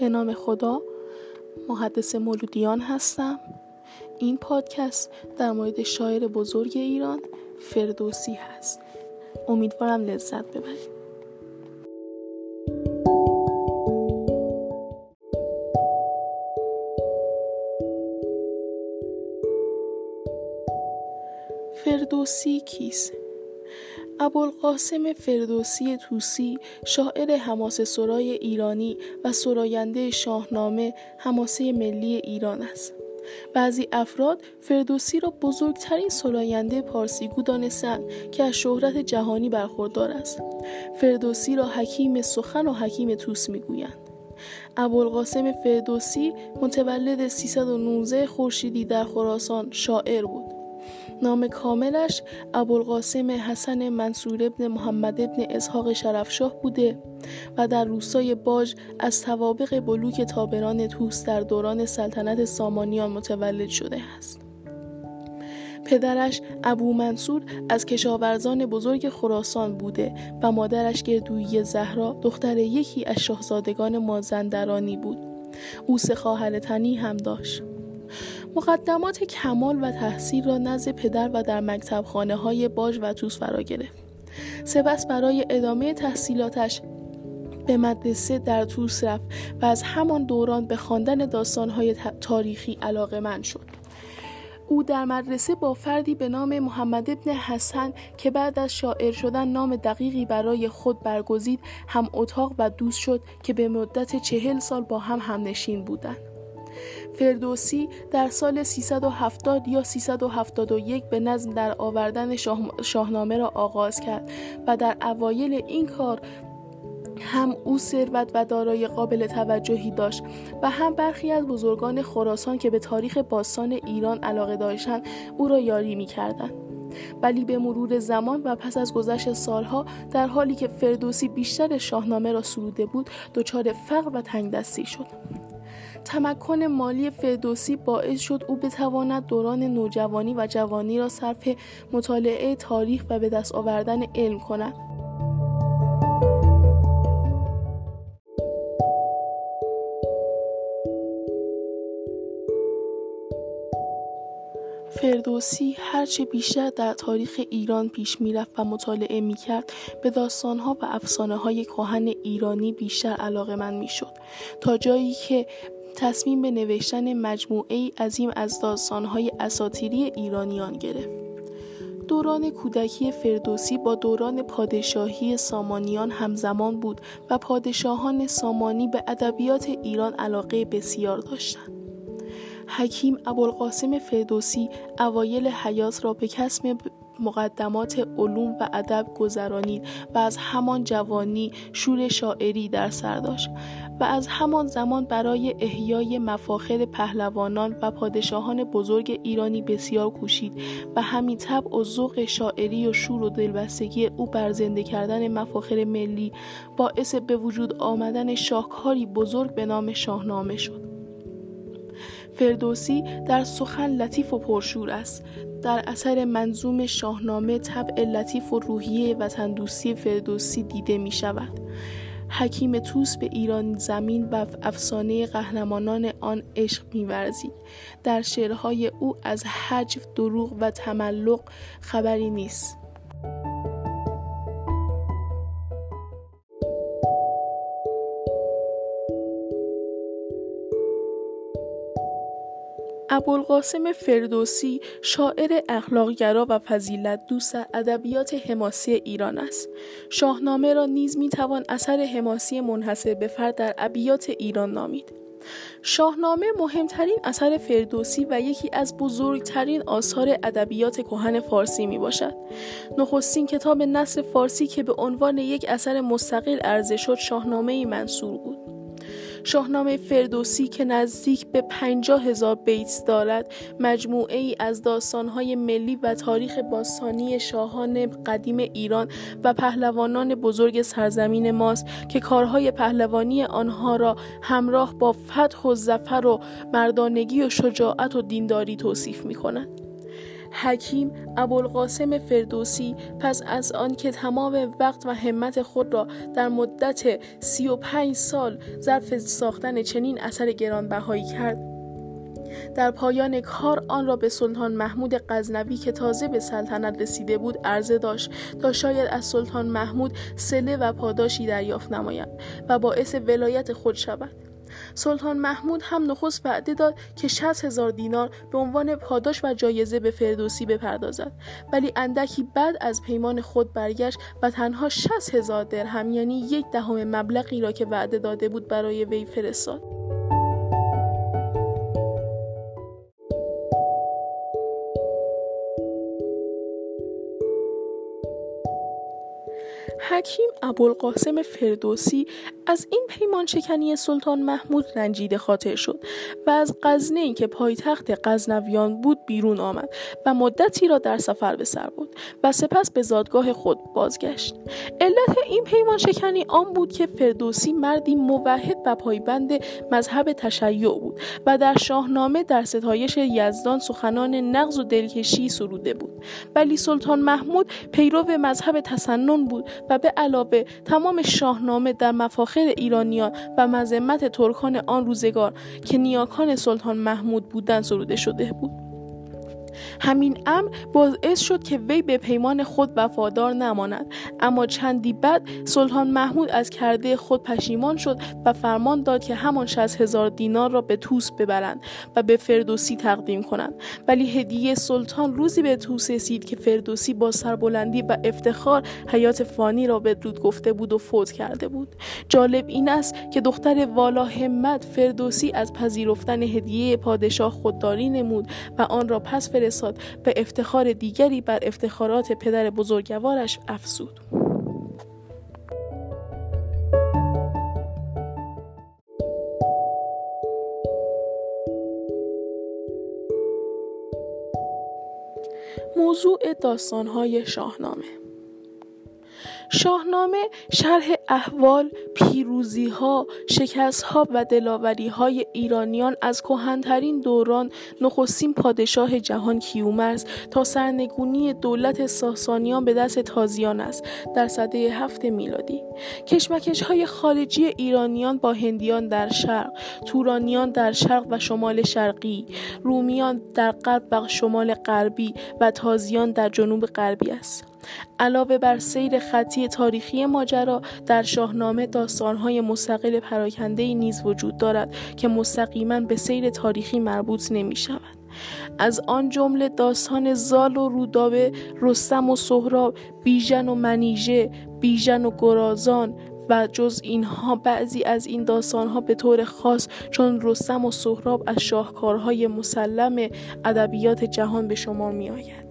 به نام خدا محدث مولودیان هستم. این پادکست در مورد شاعر بزرگ ایران فردوسی هست. امیدوارم لذت ببرید. فردوسی کیست؟ ابوالقاسم فردوسی توسی شاعر حماسه سرای ایرانی و سراینده شاهنامه حماسه ملی ایران است. بعضی افراد فردوسی را بزرگترین سراینده پارسیگو دانستند که از شهرت جهانی برخوردار است. فردوسی را حکیم سخن و حکیم توس می‌گویند. ابوالقاسم فردوسی متولد 319 خورشیدی در خراسان شاعر بود. نام کاملش ابوالقاسم حسن منصور ابن محمد ابن اسحاق شرفشاه بوده و در روستای باج از توابق بلوک تابران توس در دوران سلطنت سامانیان متولد شده است. پدرش ابو منصور از کشاورزان بزرگ خراسان بوده و مادرش گردویی زهرا دختر یکی از شاهزادگان مازندرانی بود. او سه خواهر تنی هم داشت. مقدمات کمال و تحصیل را نزد پدر و در مکتب خانه های باج و توس فرا گرفت. سپس برای ادامه تحصیلاتش به مدرسه در توس رفت و از همان دوران به خواندن داستانهای تاریخی علاقه من شد. او در مدرسه با فردی به نام محمد ابن حسن که بعد از شاعر شدن نام دقیقی برای خود برگزید هم اتاق و دوست شد که به مدت چهل سال با هم همنشین بودند. فردوسی در سال 370 یا 371 به نظم در آوردن شاهنامه را آغاز کرد و در اوایل این کار هم او ثروت و دارای قابل توجهی داشت و هم برخی از بزرگان خراسان که به تاریخ باستان ایران علاقه داشتند او را یاری می کردن. ولی به مرور زمان و پس از گذشت سالها در حالی که فردوسی بیشتر شاهنامه را سروده بود دچار فقر و تنگدستی شد تمکن مالی فردوسی باعث شد او بتواند دوران نوجوانی و جوانی را صرف مطالعه تاریخ و به دست آوردن علم کند. فردوسی هرچه بیشتر در تاریخ ایران پیش می‌رفت و مطالعه می‌کرد به داستانها و افسانه های کهن ایرانی بیشتر علاقه من می‌شد تا جایی که تصمیم به نوشتن مجموعه عظیم از داستانهای اساتیری ایرانیان گرفت. دوران کودکی فردوسی با دوران پادشاهی سامانیان همزمان بود و پادشاهان سامانی به ادبیات ایران علاقه بسیار داشتند. حکیم ابوالقاسم فردوسی اوایل حیات را به کسب مقدمات علوم و ادب گذرانید و از همان جوانی شور شاعری در سر داشت و از همان زمان برای احیای مفاخر پهلوانان و پادشاهان بزرگ ایرانی بسیار کوشید و همین طبع و ذوق شاعری و شور و دلبستگی او بر زنده کردن مفاخر ملی باعث به وجود آمدن شاهکاری بزرگ به نام شاهنامه شد. فردوسی در سخن لطیف و پرشور است. در اثر منظوم شاهنامه طبع لطیف و روحیه وطندوستی فردوسی دیده می شود حکیم توس به ایران زمین و افسانه قهرمانان آن عشق میورزید. در شعرهای او از حجو دروغ و تملق خبری نیست. ابوالقاسم فردوسی شاعر اخلاقگرا و فضیلت دوست ادبیات حماسی ایران است شاهنامه را نیز می‌توان اثر حماسی منحصر به فرد در ابیات ایران نامید شاهنامه مهمترین اثر فردوسی و یکی از بزرگترین آثار ادبیات کهن فارسی می باشد. نخستین کتاب نصر فارسی که به عنوان یک اثر مستقل عرضه شد شاهنامه منصور بود. شاهنامه فردوسی که نزدیک به پنجاه هزار بیت دارد مجموعه ای از داستانهای ملی و تاریخ باستانی شاهان قدیم ایران و پهلوانان بزرگ سرزمین ماست که کارهای پهلوانی آنها را همراه با فتح و زفر و مردانگی و شجاعت و دینداری توصیف می کند. حکیم ابوالقاسم فردوسی پس از آن که تمام وقت و همت خود را در مدت سی و پنج سال ظرف ساختن چنین اثر گرانبهایی کرد در پایان کار آن را به سلطان محمود غزنوی که تازه به سلطنت رسیده بود عرضه داشت تا شاید از سلطان محمود سله و پاداشی دریافت نماید و باعث ولایت خود شود. سلطان محمود هم نخست وعده داد که 60 هزار دینار به عنوان پاداش و جایزه به فردوسی بپردازد. ولی اندکی بعد از پیمان خود برگشت و تنها 60 هزار درهم یعنی یک دهم مبلغی را که وعده داده بود برای وی فرستاد. حکیم ابوالقاسم فردوسی از این پیمان شکنی سلطان محمود رنجیده خاطر شد و از غزنه که پایتخت غزنویان بود بیرون آمد و مدتی را در سفر به سر بود و سپس به زادگاه خود بازگشت. علت این پیمان شکنی آن بود که فردوسی مردی موحد و پایبند مذهب تشیع بود و در شاهنامه در ستایش یزدان سخنان نغز و دلکشی سروده بود. ولی سلطان محمود پیرو مذهب تسنن بود و به علاوه تمام شاهنامه در مفاخر ایرانیان و مذمت ترکان آن روزگار که نیاکان سلطان محمود بودند سروده شده بود. همین امر باعث شد که وی به پیمان خود وفادار نماند. اما چندی بعد سلطان محمود از کرده خود پشیمان شد و فرمان داد که همان 60 هزار دینار را به توس ببرند و به فردوسی تقدیم کنند. ولی هدیه سلطان روزی به توس رسید که فردوسی با سربلندی و افتخار حیات فانی را بدرود گفته بود و فوت کرده بود. جالب این است که دختر والا همت فردوسی از پذیرفتن هدیه پادشاه خودداری نمود و آن را پس فرستاد به افتخار دیگری بر افتخارات پدر بزرگوارش افزود. موضوع داستانهای شاهنامه شاهنامه شرح احوال، پیروزی ها، شکست ها و دلاوری های ایرانیان از کهنترین دوران نخستین پادشاه جهان کیومرث تا سرنگونی دولت ساسانیان به دست تازیان است در سده هفت میلادی. کشمکش های خارجی ایرانیان با هندیان در شرق، تورانیان در شرق و شمال شرقی، رومیان در غرب و شمال غربی و تازیان در جنوب غربی است. علاوه بر سیر خطی تاریخی ماجرا در شاهنامه داستانهای مستقل پراکنده نیز وجود دارد که مستقیما به سیر تاریخی مربوط نمی شود. از آن جمله داستان زال و رودابه، رستم و سهراب، بیژن و منیژه، بیژن و گرازان و جز اینها بعضی از این داستانها به طور خاص چون رستم و سهراب از شاهکارهای مسلم ادبیات جهان به شما می آید.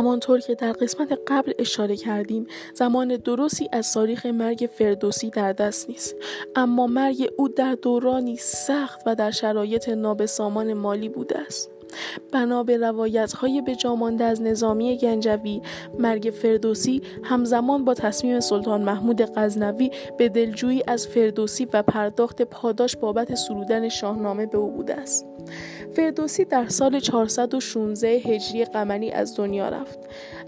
همانطور که در قسمت قبل اشاره کردیم زمان درستی از تاریخ مرگ فردوسی در دست نیست. اما مرگ او در دورانی سخت و در شرایط نابسامان مالی بوده است. بنا به روایت های به جامانده از نظامی گنجوی مرگ فردوسی همزمان با تصمیم سلطان محمود غزنوی به دلجویی از فردوسی و پرداخت پاداش بابت سرودن شاهنامه به او بوده است. فردوسی در سال 416 هجری قمری از دنیا رفت.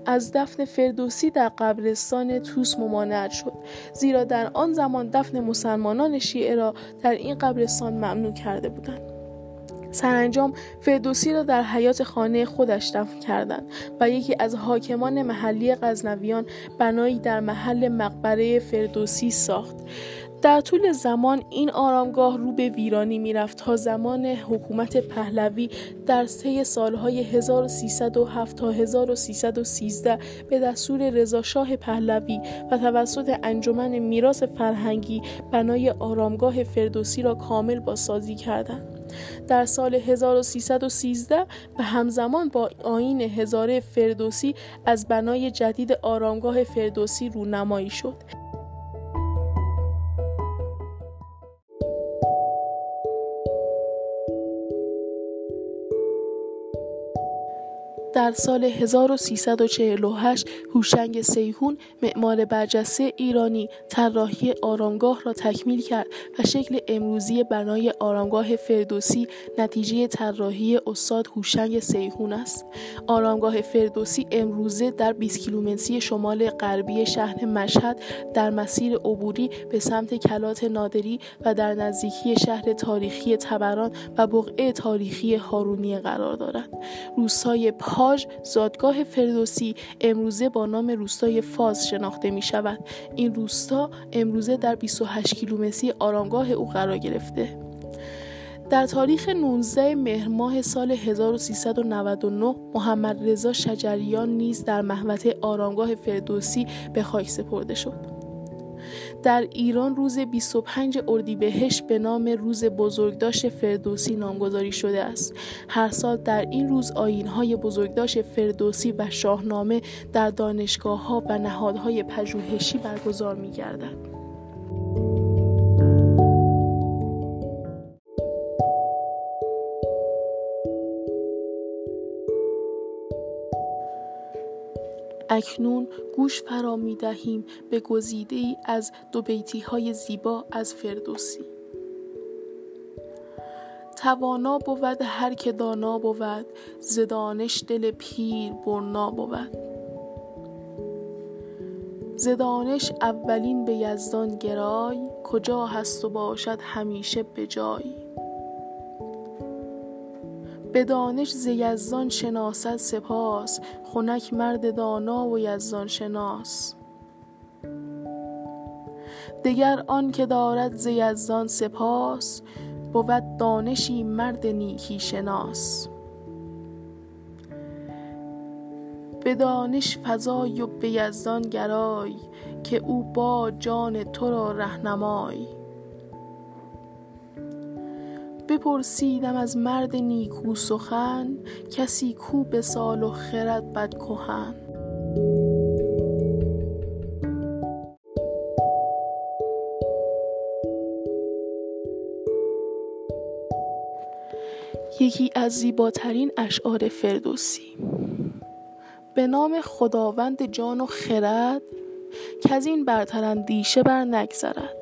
از دفن فردوسی در قبرستان توس ممانعت شد. زیرا در آن زمان دفن مسلمانان شیعه را در این قبرستان ممنوع کرده بودند. سرانجام فردوسی را در حیات خانه خودش دفن کردند و یکی از حاکمان محلی غزنویان بنایی در محل مقبره فردوسی ساخت در طول زمان این آرامگاه رو به ویرانی می‌رفت تا زمان حکومت پهلوی در سه سالهای 1307 تا 1313 به دستور رضاشاه پهلوی و توسط انجمن میراث فرهنگی بنای آرامگاه فردوسی را کامل بازسازی کردند. در سال 1313 و همزمان با آین هزاره فردوسی از بنای جدید آرامگاه فردوسی رونمایی شد. در سال 1348 هوشنگ سیهون معمار برجسته ایرانی طراحی آرامگاه را تکمیل کرد و شکل امروزی بنای آرامگاه فردوسی نتیجه طراحی استاد هوشنگ سیهون است. آرامگاه فردوسی امروزه در 20 کیلومتری شمال غربی شهر مشهد در مسیر عبوری به سمت کلات نادری و در نزدیکی شهر تاریخی تبران و بقعه تاریخی هارونیه قرار دارد. روستای پاژ زادگاه فردوسی امروزه با نام روستای فاز شناخته می شود. این روستا امروزه در 28 کیلومتری آرامگاه او قرار گرفته. در تاریخ 19 مهر ماه سال 1399 محمد رضا شجریان نیز در محوطه آرامگاه فردوسی به خاک سپرده شد. در ایران روز 25 اردیبهشت به نام روز بزرگداشت فردوسی نامگذاری شده است. هر سال در این روز آینهای بزرگداشت فردوسی و شاهنامه در دانشگاه ها و نهادهای پژوهشی برگزار می گردد. اکنون گوش فرا می دهیم به گزیده ای از دو بیتی های زیبا از فردوسی. توانا بود هر که دانا بود زدانش دل پیر برنا بود. زدانش اولین به یزدان گرای کجا هست و باشد همیشه به جای. به دانش ز یزدان شناسد سپاس خنک مرد دانا و یزدان شناس. دگر آن که دارد ز یزدان سپاس بود دانشی مرد نیکی شناس. به دانش فزای و به یزدان گرای که او با جان تو را رهنمای. بپرسیدم از مرد نیکو سخن کسی کو به سال و خرد بد کهن. یکی از زیباترین اشعار فردوسی. به نام خداوند جان و خرد که از این برتر اندیشه بر نگذرد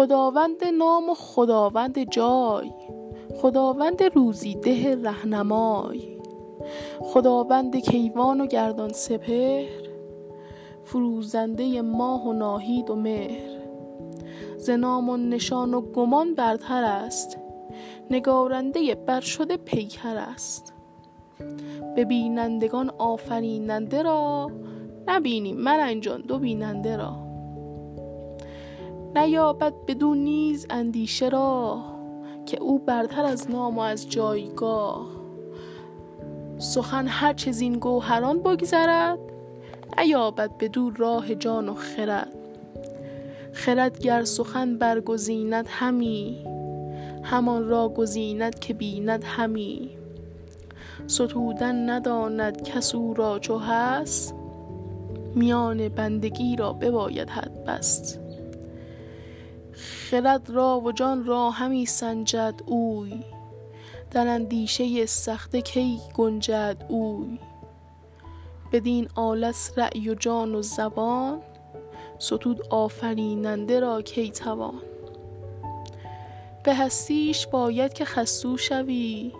خداوند نام و خداوند جای. خداوند روزی ده رهنمای. خداوند کیوان و گردان سپهر. فروزنده ماه و ناهید و مهر. ز نام و نشان و گمان برتر است. نگارنده بر شده پیکر است. به بینندگان آفریننده را نبینیم من انجان دو بیننده را. نیابد بدون نیز اندیشه را که او برتر از نام و از جایگاه. سخن هر چه زین گوهران بگذرد نیابد بدو راه جان و خرد. خرد گر سخن برگزیند همی همان را گزیند که بیند همی. ستودن نداند کس او را چو هست میان بندگی را بباید حد بست. خرد را و جان را همی سنجد اوی. در اندیشه سخته کی گنجد اوی. بدین آلت رأی و جان و زبان ستود آفریننده را کی توان. به هستیش باید که خسو شوی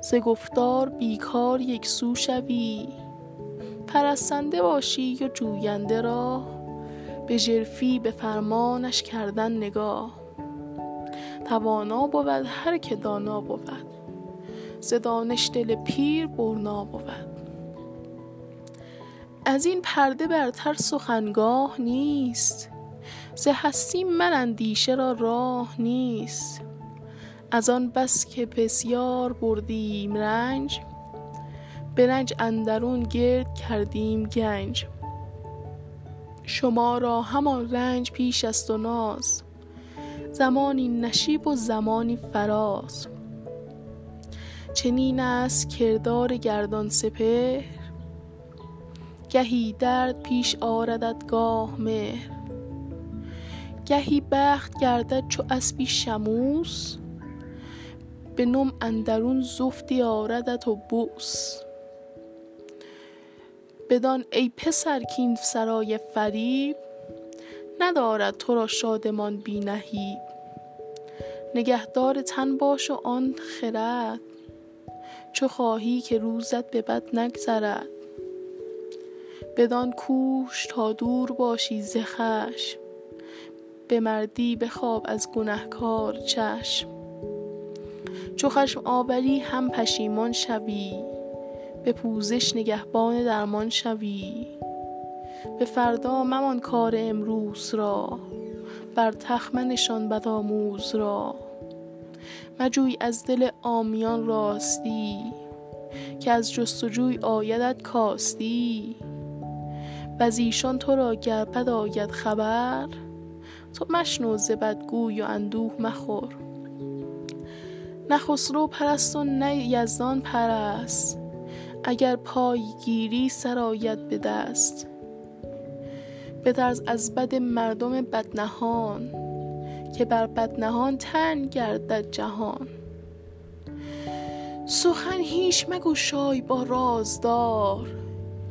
ز گفتار بیکار یک سو شوی. پرستنده باشی و جوینده را به ژرفی به فرمانش کردن نگاه. توانا بود هر که دانا بود. ز دانش دل پیر برنا بود. از این پرده برتر سخنگاه نیست. ز هستی من اندیشه را راه نیست. از آن بس که بسیار بردیم رنج به رنج اندرون گرد کردیم گنج. شما را همان رنج پیش است و ناز. زمانی نشیب و زمانی فراز. چنین است کردار گردان سپهر. گهی درد پیش آردد گاه مهر. گهی بخت گردد چو اسبی شموس. به نم اندرون زفتی آردت و بوس. بدان ای پسر کین سرای فریب ندارد تو را شادمان بی نهیب نگهدار تن باش و آن خرد چو خواهی که روزت به بد نگذرد. بدان کوش تا دور باشی ز خشم به مردی بخواب از گنهکار چشم. چو خشم آوری هم پشیمان شوی. به پوزش نگهبان درمان شوی. به فردا ممان کار امروز را بر تخت منشان بدآموز را. مجوی از دل عامیان راستی که از جستجوی آیدت کاستی. ایشان تو را گر بد آید خبر تو مشنو ز بدگوی و اندوه مخور. نه خسرو پرست و نه یزدان پرست. اگر پای گیری سر آید به دست. بترس از بد مردم بدنهان که بر بدنهان تنگ گردد جهان. سخن هیچ مگشای با رازدار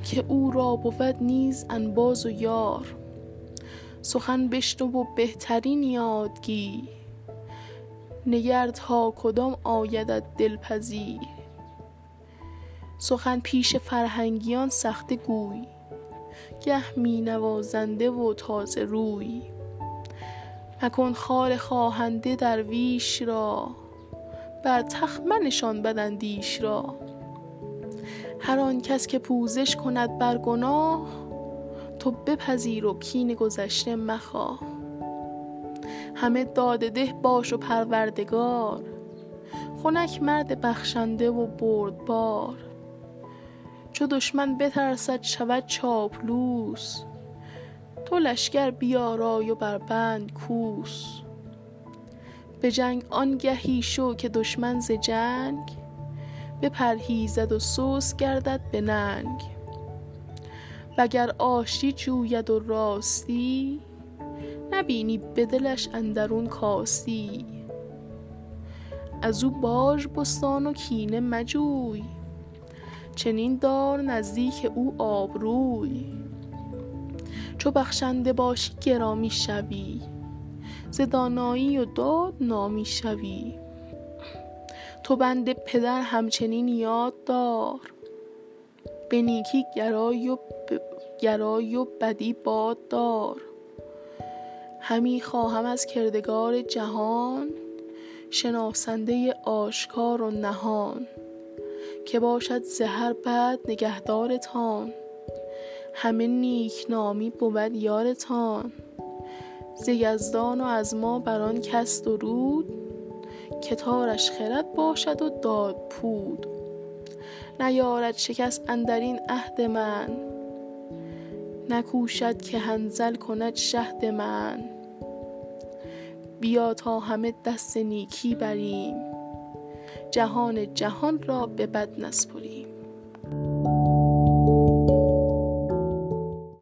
که او را بود نیز انباز و یار. سخن بشنو و بهترین یاد گیر نگر تا کدام آیدت دلپذیر؟ سخن پیش فرهنگیان سخته گوی. گه می و تازه روی. مکن خوار خواهنده درویش را بر تخت منشان بداندیش را. هر آن کس که پوزش کند بر گناه تو بپذیر و کین گذشته مخواه. همه داده ده باش و پروردگار خنک مرد بخشنده و بردبار. چو دشمن بترسد شود چاپلوس. تو لشکر بیارای و بر بند کوس. به جنگ آنگهی شو که دشمن ز جنگ. بپرهیزد و سست گردد به ننگ. وگر آشتی جوید و راستی نبینی به دلش اندرون کاستی. از او باژ بستان و کینه مجوی. چنین دار نزدیک او آبروی. چو بخشنده باشی گرامی شوی ز دانایی و داد نامی شوی. تو بند پدر همچنین یاد دار به نیکی گرای و گرای و بدی باد دار. همی خواهم از کردگار جهان شناسنده آشکار و نهان. که باشد ز هر بد نگهدارتان. همه نیک نامی بود یارتان. ز یزدان و از ما بر آن کس درود که تارش خرد باشد و دادپود نیارد شکست اندرین عهد من. نکوشد که حنظل کند شهد من. بیا تا همه دست نیکی بریم. جهان جهان را به بد نسپریم